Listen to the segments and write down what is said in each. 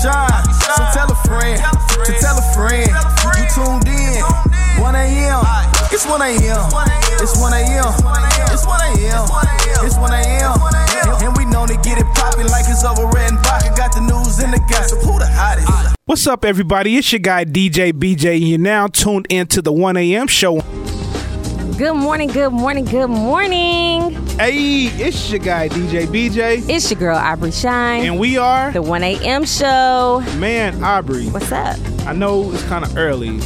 shine. So tell a friend, to tell a friend. You tuned in. 1 a.m. It's 1 a.m. It's 1 a.m. It's 1 a.m. It's 1 a.m. And we know to get it poppin' like it's over red and vodka. Got the news and the gossip. Who the hottest? What's up, everybody? It's your guy DJ BJ, and you're now tuned into the 1 a.m. show. Good morning, good morning, good morning. Hey, it's your guy DJ BJ, It's your girl Aubrey Shine, and we are the 1 a.m. show. man Aubrey. What's up? I know it's kind of early,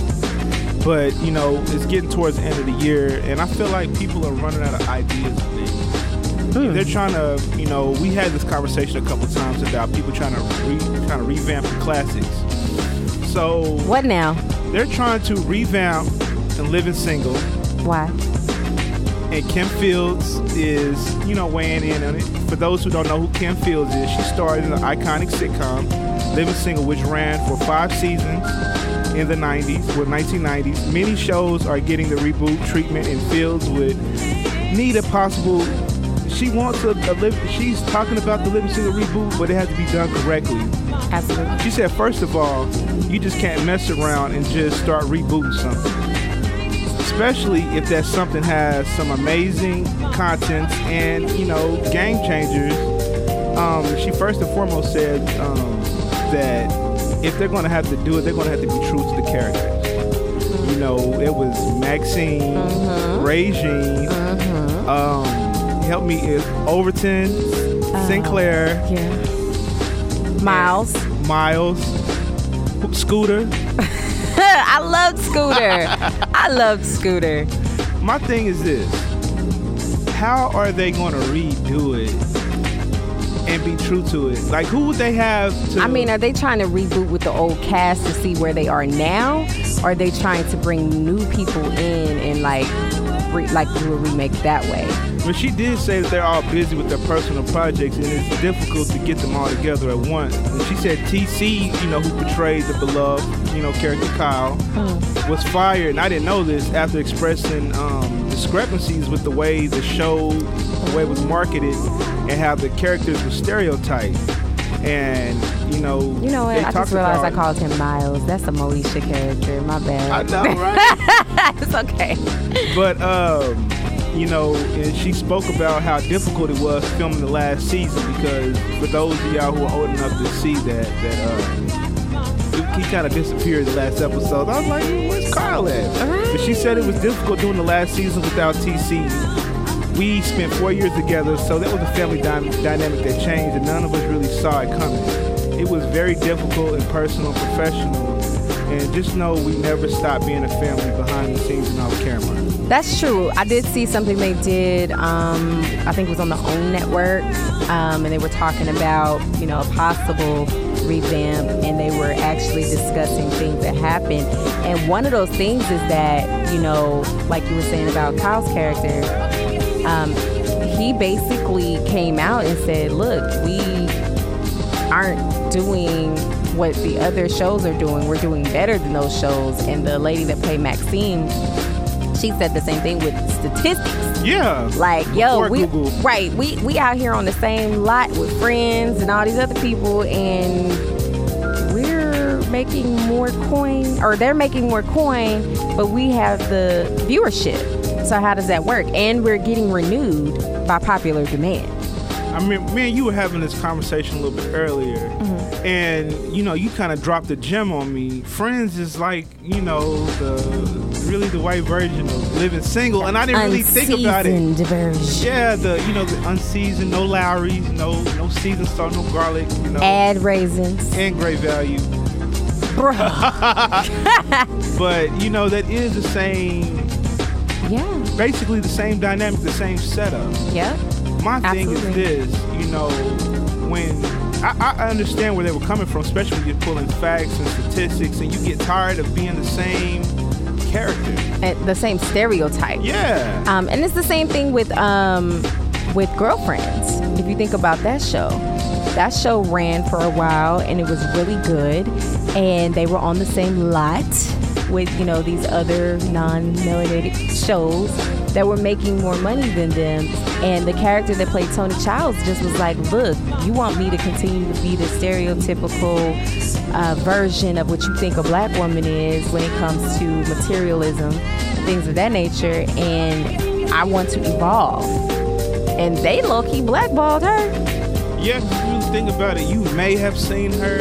but you know it's getting towards the end of the year, and I feel like people are running out of ideas. things. Hmm. They're trying to, you know, we had this conversation a couple times about people trying to re, trying to revamp the classics. So What now? they're trying to revamp and living single. Why? and Kim Fields is, you know, weighing in on it. For those who don't know who Kim Fields is, she starred in the iconic sitcom Living Single, which ran for five seasons in the 90s, with 1990s. Many shows are getting the reboot treatment, and Fields would need a possible. She wants a, a live. She's talking about the Living Single reboot, but it has to be done correctly. Absolutely. She said, first of all, you just can't mess around and just start rebooting something. Especially if that something has some amazing content and, you know, game changers. Um, she first and foremost said um, that if they're going to have to do it, they're going to have to be true to the characters. You know, it was Maxine, Regine, um, help me, if Overton, Synclaire, Yeah. Miles. Miles, Scooter. I loved Scooter. I loved Scooter. My thing is this: How are they going to redo it and be true to it? Like, who would they have to? I mean, are they trying to reboot with the old cast to see where they are now? Or are they trying to bring new people in and like re- like do a remake that way? But she did say that they're all busy with their personal projects and it's difficult to get them all together at once. And she said TC, you know, who portrayed the beloved, you know, character Kyle, was fired. And I didn't know this after expressing um, discrepancies with the way the show, the way it was marketed, and how the characters were stereotyped. And you know, You know what? they I just realized I called him Miles. That's a Moesha character. My bad. I know, right? it's okay. But um, you know, and she spoke about how difficult it was filming the last season because for those of y'all who are old enough to see that that uh, he, kind of disappeared the last episode. I was like, where's Carl at? But she said it was difficult doing the last season without TC. We spent four years together, so that was a family dy- dynamic that changed, and none of us really saw it coming. It was very difficult and personal and professional, and just know we never stop being a family behind the scenes and off camera. That's true. I did see something they did. Um, I think it was on the OWN network, um, and they were talking about you know a possible revamp, and they were actually discussing things that happened. And one of those things is that you know, like you were saying about Kyle's character, um, he basically came out and said, "Look, we aren't doing." What the other shows are doing, we're doing better than those shows. And the lady that played Maxine, she said the same thing with statistics. Yeah. Like, yo, Before we Google. right, we we out here on the same lot with friends and all these other people, and we're making more coin, or they're making more coin, but we have the viewership. So how does that work? And we're getting renewed by popular demand. I mean, me and you were having this conversation a little bit earlier, Mm-hmm. and you know, you kind of dropped a gem on me. Friends is like, you know, the really the white version of living single, and I didn't really think about it. Unseasoned version. Yeah, the you know the unseasoned, no Lowry's, no no seasoned salt, no garlic, you know, Add raisins, and great value. bro. But you know that is the same, yeah, basically the same dynamic, the same setup. yep. My thing is this, you know, when I, I understand where they were coming from, especially when you're pulling facts and statistics, and you get tired of being the same character. And the same stereotype. Yeah. Um, and it's the same thing with um, with girlfriends. If you think about that show, that show ran for a while and it was really good. And they were on the same lot with you know these other non-melanated shows that were making more money than them. And the character that played Toni Childs just was like, "Look, you want me to continue to be the stereotypical uh, version of what you think a black woman is when it comes to materialism things of that nature. And I want to evolve. And they low key blackballed her Yeah, you think about it, you may have seen her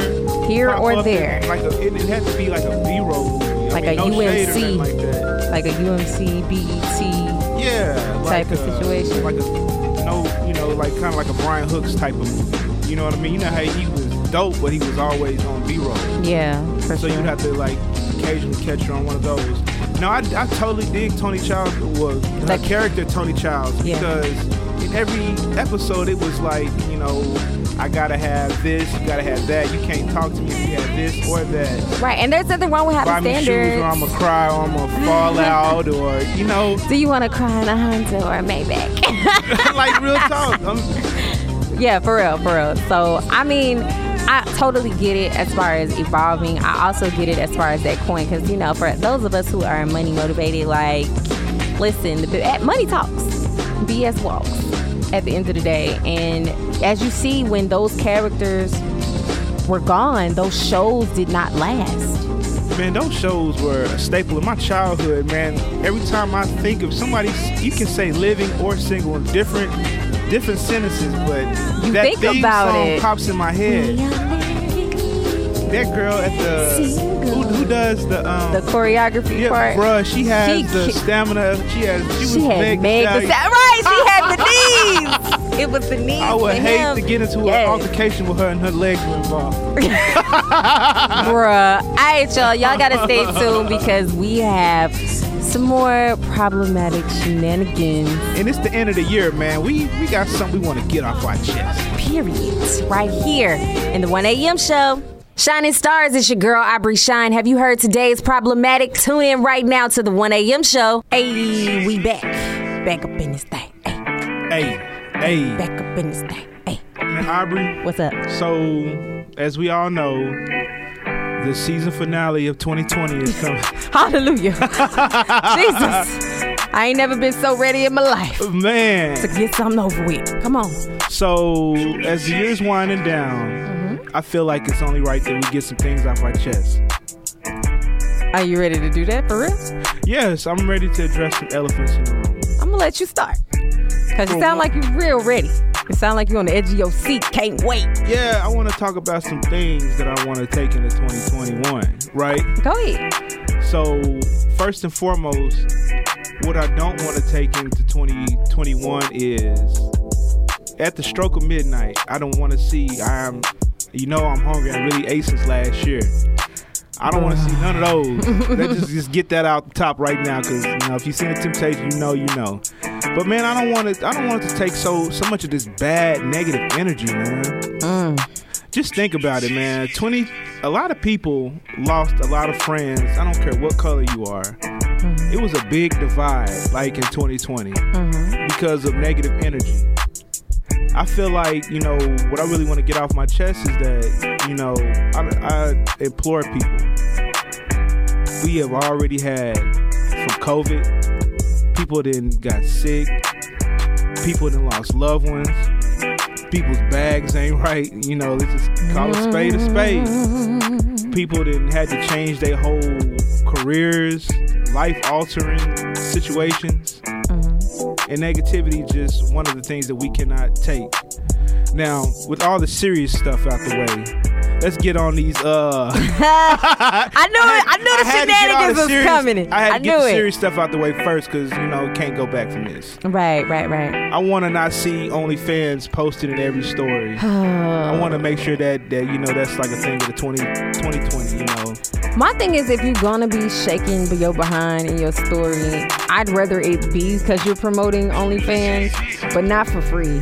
here or there. in, like a, it, it had to be like a B-roll movie. I Like mean, a no UMC. like like a UMC, BET. Yeah, Type like of a- situation. Like a no, you know, like kind of like a Brian Hooks type of. You know what I mean? You know how he was dope, but he was always on B-roll. Yeah, for So sure. you'd have to like occasionally catch her on one of those. No, I, I totally dig Toni Childs. Well, the Like- character Toni Childs Yeah. because in every episode it was like you know I gotta have this, you gotta have that. You can't talk to me if you have this or that. right, and there's nothing wrong with Buy having me shoes or I'm gonna cry or I'm gonna fall out or you know, Do you want to cry in a Honda or a Maybach? like real talk. I'm, yeah, for real, for real. So, I mean, I totally get it as far as evolving. I also get it as far as that coin, because you know, for those of us who are money motivated, like, listen, the, eh, money talks, BS walks. At the end of the day, and as you see, when those characters were gone, those shows did not last. Man, those shows were a staple in my childhood, man. Every time I think of somebody, you can say living or single in different different sentences, but You that think theme about song it. pops in my head. That girl at the who, who does the um The choreography yeah, part. bruh, she has She the stamina. She has she was had Meg Meg Thee Thee Stallion. Stallion. Right, she had the knees. It was the knees. I would hate him. to get into an altercation with her and her legs were involved. Bruh. All right, y'all. Y'all gotta stay tuned because we have some more problematic shenanigans. And it's the end of the year, man. We we got something we want to get off our chest. Period. Right here in the 1 a.m. show. Shining Stars, it's your girl Aubrey Shine. Have you heard today's problematic? Tune in right now to the 1 a.m. show. Hey, we back. Back up in this thing. Hey, Hey, hey, back up in this thing. Hey, man, Aubrey. what's up? So, as we all know, the season finale of 2020 is coming. Hallelujah. Jesus. I ain't never been so ready in my life Man. to get something over with. Come on. so as the year's winding down, I feel like it's only right that we get some things off our chest. Are you ready to do that for real? Yes, I'm ready to address some elephants in the room. I'm gonna let you start. Cause you sound like you're real ready. You sound like you're on the edge of your seat. Can't wait. Yeah, I want to talk about some things that I want to take into 2021, right? Go ahead. So, first and foremost, what I don't want to take into 2021 is at the stroke of midnight, I don't want to see I'm, you know, I'm hungry. I really ate since last year. I don't want to see none of those. Let's just, just get that out the top right now, because you know, if you seen the temptation, you know, you know. But man, I don't want to. I don't want it to take so so much of this bad negative energy, man. Mm. Just think about it, man. Twenty. A lot of people lost a lot of friends. I don't care what color you are. Mm-hmm. It was a big divide, like in 2020, mm-hmm. because of negative energy. I feel like you know what I really want to get off my chest is that you know I, I implore people. We have already had from COVID. People then got sick. People then lost loved ones. People's bags ain't right. You know, let's just call a spade a spade. People then had to change their whole careers, life altering situations. And negativity just one of the things that we cannot take. Now, with all the serious stuff out the way, let's get on these uh I knew it. I knew the had to get all shenanigans was serious- coming. I had to knew get the it. serious stuff out the way first because you know can't go back from this. Right, right, right. I want to not see OnlyFans posted in every story. I want to make sure that that you know that's like a thing of the 20, 2020. You know, My thing is, if you're gonna be shaking your behind in your story, I'd rather it be because you're promoting OnlyFans, but not for free.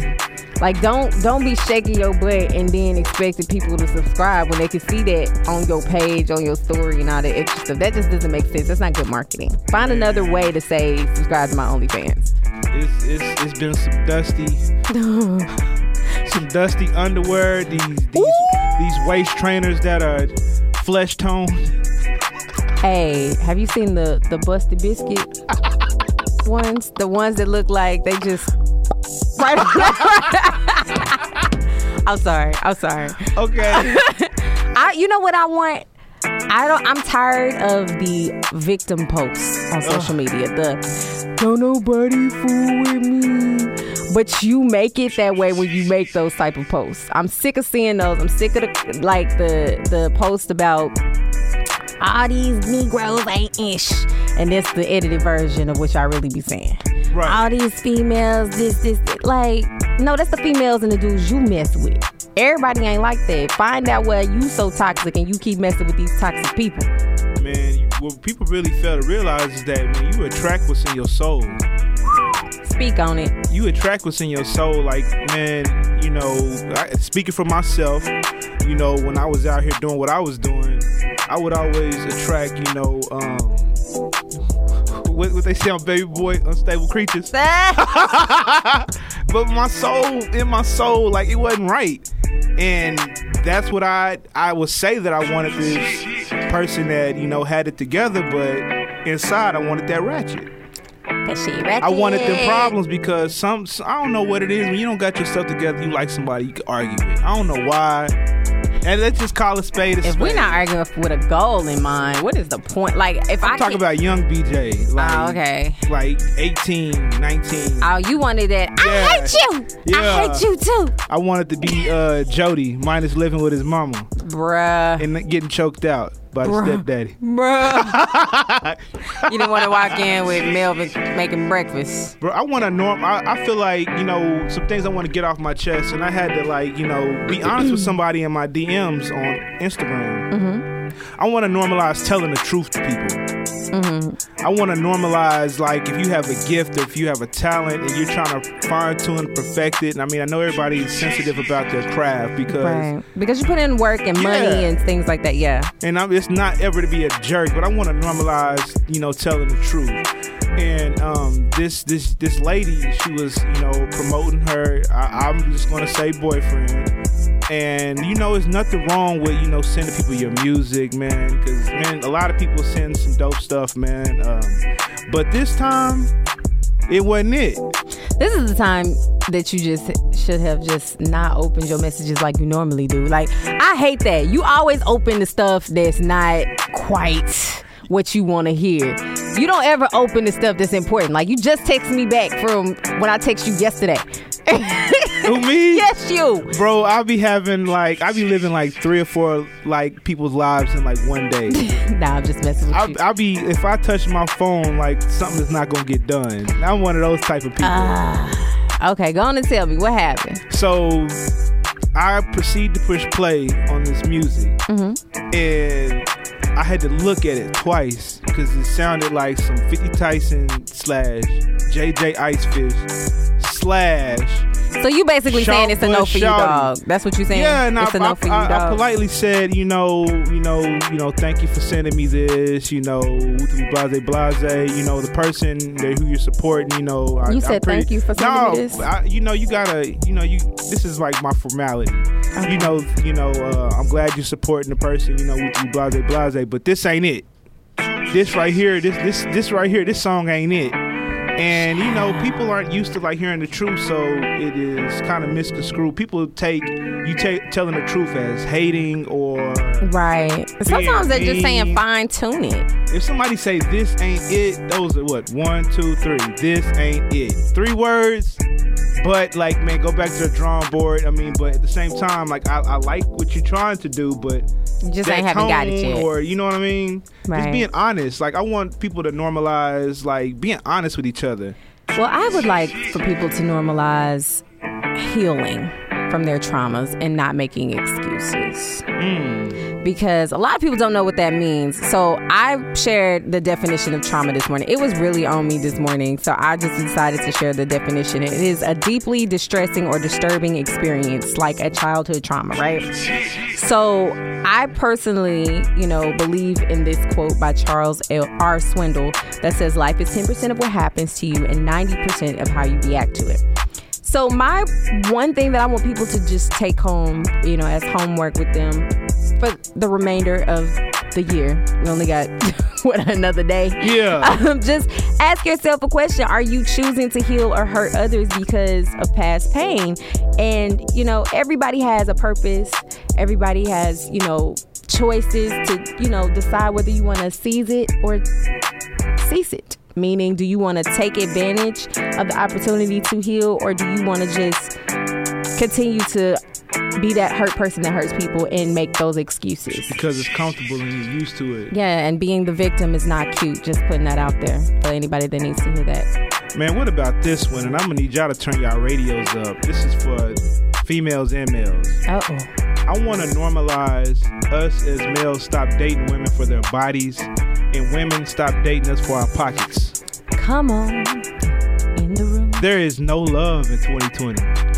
Like don't don't be shaking your butt and then expecting people to subscribe when they can see that on your page, on your story, and all that extra stuff. That just doesn't make sense. That's not good marketing. Find another way to say subscribe to my OnlyFans. it's it's, it's been some dusty, some dusty underwear. These these these waist trainers that are flesh toned. Hey, have you seen the the busted biscuit ones? The ones that look like they just right. I'm sorry. I'm sorry. Okay, I I, you know what I want? I don't. I'm tired of the victim posts on social media. The don't nobody fool with me. But you make it that way when you make those type of posts. I'm sick of seeing those. I'm sick of the like the the post about all these Negroes ain't ish, and this the edited version of which I really be saying. Right. All these females, this, this, this, like, no, that's the females and the dudes you mess with. Everybody ain't like that. Find out why you so toxic and you keep messing with these toxic people. Man, what people really fail to realize is that man, you attract what's in your soul. Speak on it. You attract what's in your soul. Like, man, you know, I, speaking for myself, you know, when I was out here doing what I was doing, I would always attract, you know, um, what, what they say on Baby Boy, unstable creatures. but my soul, in my soul, like it wasn't right, and that's what I I would say that I wanted this person that you know had it together, but inside I wanted that ratchet. I wanted them problems because some I don't know what it is when you don't got yourself together. You like somebody you can argue with. I don't know why. And let's just call a spade a If spade. we're not arguing with a goal in mind, what is the point? Like, if I I'm talking can't- about young BJ. Like, Oh, okay. Like 18, 19. Oh, you wanted that. Yeah. I hate you. Yeah. I hate you too, I wanted to be uh, Jody, minus living with his mama bruh. and getting choked out by the Bruh. stepdaddy. Bruh. you didn't want to walk in with Melvin making breakfast. Bro, I want to norm. I, I feel like you know some things I want to get off my chest, and I had to like you know be honest with somebody in my DMs on Instagram. Mm-hmm. I want to normalize telling the truth to people. I want to normalize like if you have a gift or if you have a talent and you're trying to fine tune, perfect it. And I mean, I know everybody is sensitive about their craft because Right. Because you put in work and money Yeah. and things like that. Yeah. and I'm, it's not ever to be a jerk, but I want to normalize, you know, telling the truth. And um, this this this lady, she was, you know, promoting her. I, I'm just gonna say boyfriend. And you know, there's nothing wrong with you know sending people your music, man. Because man, a lot of people send some dope stuff, man. Um, but this time, it wasn't it. This is the time that you just should have just not opened your messages like you normally do. Like, I hate that. You always open the stuff that's not quite what you want to hear. You don't ever open the stuff that's important. Like, you just text me back from when I text you yesterday. Who me? yes, you. Bro, I'll be having like I'll be living like three or four like people's lives in like one day. Nah, I'm just messing with you. I'll, I'll be if I touch my phone, like something is not gonna get done. I'm one of those type of people. Ah, okay, go on and tell me what happened. so I proceed to push play on this music, and I had to look at it twice because it sounded like some 50 Tyson slash JJ Icefish slash So you basically Shout saying it's a no for you, dog. That's what you saying? Yeah, and I, it's a no I, for you, I- I politely said, you know, you know, you know, thank you for sending me this, you know, blase blase, you know, the person that who you're supporting, you know. I, You said pretty- thank you for sending no, me this? I, you know, you gotta, you know, you. This is like my formality. You know, you know, uh, I'm glad you're supporting the person, you know, with blase blase, but this ain't it. This right here, this this this right here, this song ain't it. And you know, people aren't used to like hearing the truth, so it is kind of misconstrued. People take you take telling the truth as hating, or Right. Sometimes they're just saying fine tune it. if somebody say this ain't it, those are what one, two, three. This ain't it. Three words, but like man, go back to the drawing board. I mean, but at the same time, like I, I like what you're trying to do, but You just ain't haven't got it yet. Or you know what I mean? Right. Just being honest. Like I want people to normalize like being honest with each other. Well, I would like for people to normalize healing from their traumas and not making excuses. Hmm. Because a lot of people don't know what that means. So I shared the definition of trauma this morning. It was really on me this morning. So I just decided to share the definition. It is a deeply distressing or disturbing experience, like a childhood trauma, right? So I personally, you know, believe in this quote by Charles L. R. Swindoll that says life is 10% of what happens to you and 90% of how you react to it. So my one thing that I want people to just take home, you know, as homework with them for the remainder of the year. We only got what another day. Yeah. Um, just ask yourself a question: Are you choosing to heal or hurt others because of past pain? And you know, everybody has a purpose. Everybody has, you know, choices to, you know, decide whether you want to seize it or cease it. Meaning, do you want to take advantage of the opportunity to heal, or do you want to just continue to be that hurt person that hurts people and make those excuses? Because it's comfortable and you're used to it. Yeah, and being the victim is not cute. Just putting that out there for anybody that needs to hear that. Man, what about this one? And I'm gonna need y'all to turn y'all radios up. This is for females and males. Oh. I want to normalize us as males stop dating women for their bodies, and women stop dating us for our pockets. Come on. In the room. There is no love in 2020.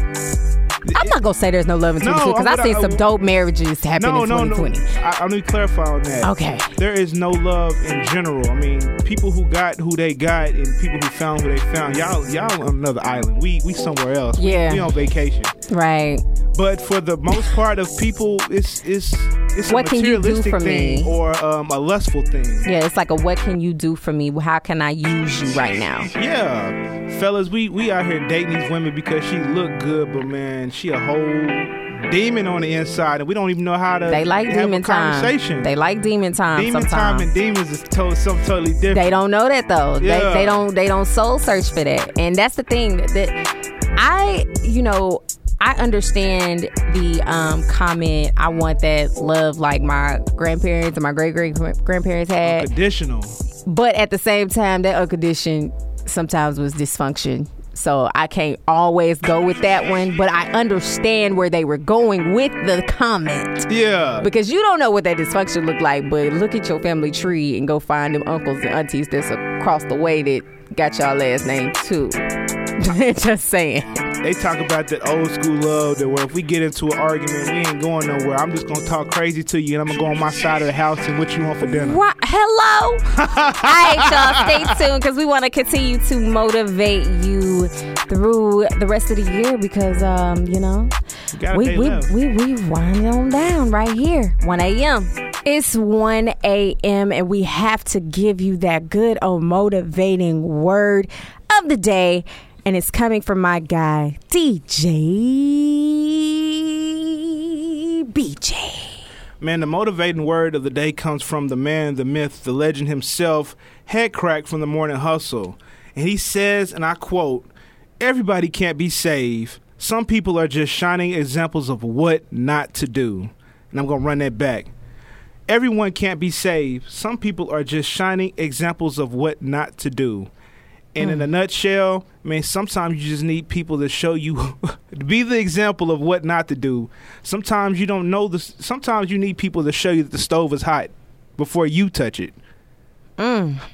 I'm not gonna say there's no love in No, 2020 because I've seen gonna- some dope marriages happen No, in no, no. 2020. I, I need to clarify on that. Okay. There is no love in general. I mean, people who got who they got and people who found who they found. Y'all, y'all on another island. We we somewhere else. We- Yeah. We, on vacation. Right. But for the most part of people, it's it's it's What a can you do materialistic for thing me? or um, a lustful thing. Yeah, it's like a what can you do for me? How can I use you right now? Yeah, fellas, we we out here dating these women because she look good, but man, she a whole demon on the inside, and we don't even know how to. They like have demon a conversation. time. They like demon time demon time and demons is to- something totally different. They don't know that though. Yeah. They they don't they don't soul search for that. And that's the thing that, that I you know I understand the um, comment. I want that love like my grandparents and my great great grandparents had, Conditional. but at the same time, that unconditioned sometimes was dysfunction. So I can't always go with that one, but I understand where they were going with the comment. Yeah. Because you don't know what that dysfunction look like, but look at your family tree and go find them uncles and aunties that's across the way that got y'all last name too. Just saying. They talk about that old school love that where if we get into an argument, we ain't going nowhere. I'm just gonna talk crazy to you, and I'm gonna go on my side of the house and what you want for dinner. What? Hello? All right, y'all. Stay tuned because we want to continue to motivate you through the rest of the year because, um, you know, We we we, we we wind on down right here 1 a.m it's 1 a.m and we have to give you that good old motivating word of the day and it's coming from my guy dj bj Man, the motivating word of the day comes from the man, the myth, the legend himself, Headkrack from the Morning Hustle. And he says, and I quote, Everybody can't be saved. Some people are just shining examples of what not to do. And I'm going to run that back. Everyone can't be saved. Some people are just shining examples of what not to do. And in a nutshell, man, sometimes you just need people to show you, be the example of what not to do. Sometimes you don't know this. Sometimes you need people to show you that the stove is hot before you touch it. Mm.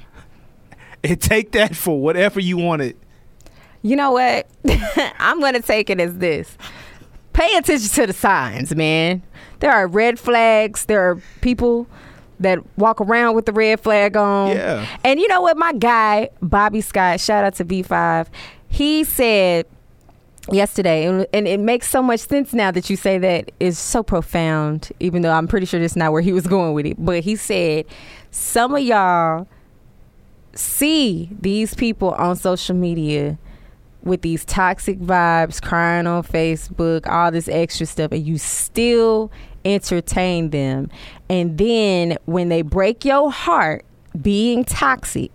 And take that for whatever you want it. you know what i'm gonna take it as this pay attention to the signs man there are red flags there are people that walk around with the red flag on. Yeah. and you know what? My guy bobby scott shout out to b5 he said yesterday and, and it makes so much sense now that you say that is so profound even though i'm pretty sure that's not where he was going with it. But he said some of y'all see these people on social media with these toxic vibes, crying on Facebook, all this extra stuff, and you still entertain them. And then when they break your heart being toxic,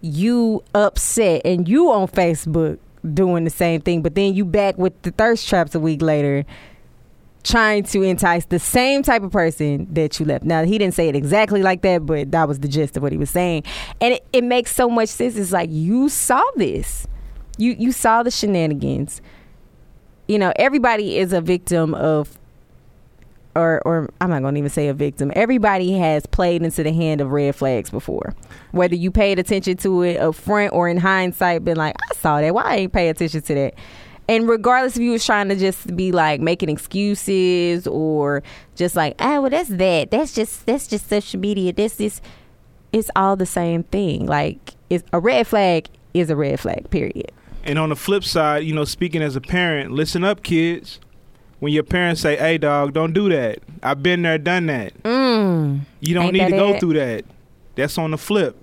you upset and you on Facebook doing the same thing, but then you back with the thirst traps a week later trying to entice the same type of person that you left. Now he didn't say it exactly like that, but that was the gist of what he was saying. And it, it makes so much sense. It's like you saw this. You you saw the shenanigans. You know, everybody is a victim of or or I'm not gonna even say a victim. Everybody has played into the hand of red flags before. Whether you paid attention to it up front or in hindsight, been like, I saw that. Why I ain't pay attention to that? And regardless if you was trying to just be like making excuses or just like, ah, well, that's that. That's just that's just social media. This is it's all the same thing. Like, it's a red flag is a red flag. Period. And on the flip side, you know, speaking as a parent, listen up, kids. When your parents say, "Hey, dog, don't do that," I've been there, done that. Mm. You don't Ain't need to go it? through that. That's on the flip.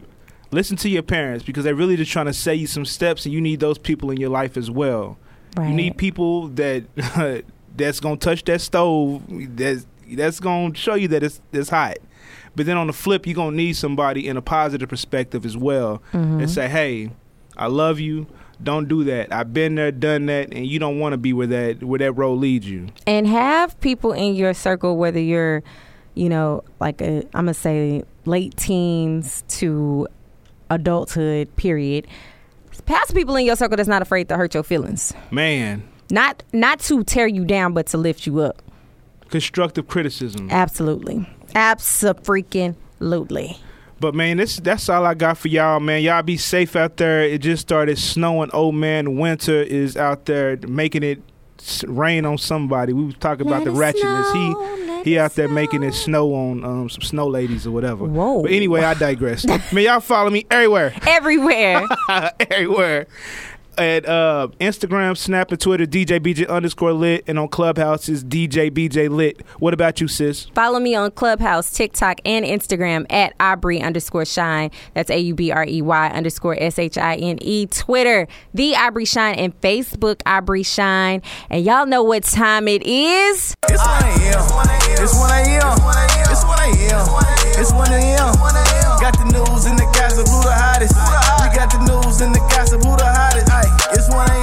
Listen to your parents because they're really just trying to say you some steps, and you need those people in your life as well. Right. You need people that that's gonna touch that stove. That's That's gonna show you that it's it's hot. But then on the flip, you're gonna need somebody in a positive perspective as well, and say, "Hey, I love you. Don't do that. I've been there, done that, and you don't want to be where that where that road leads you." and have people in your circle whether you're you know like a i'm gonna say late teens to adulthood period some people in your circle that's not afraid to hurt your feelings Man, not not to tear you down but to lift you up constructive criticism. absolutely absolutely But man, this that's all I got for y'all, man. Y'all be safe out there. It just started snowing. Old man winter is out there making it rain on somebody. We was talking about the Let ratchetness. snow, he he out there making it snow on um, some snow ladies or whatever. Whoa. But anyway, I digress. man, y'all follow me everywhere, everywhere everywhere at uh, Instagram, Snap, and Twitter, DJ BJ underscore lit, and on Clubhouse is DJ BJ lit. What about you, sis? Follow me on Clubhouse, TikTok, and Instagram at Aubrey underscore shine. That's A U B R E Y underscore S H I N E. Twitter, The Aubrey Shine, and Facebook, Aubrey Shine. And y'all know what time it is. It's 1 a.m. It's 1 a.m. It's 1 a.m. It's 1 a.m. Got the news in the gossip, who the hottest? We got the news in the gossip one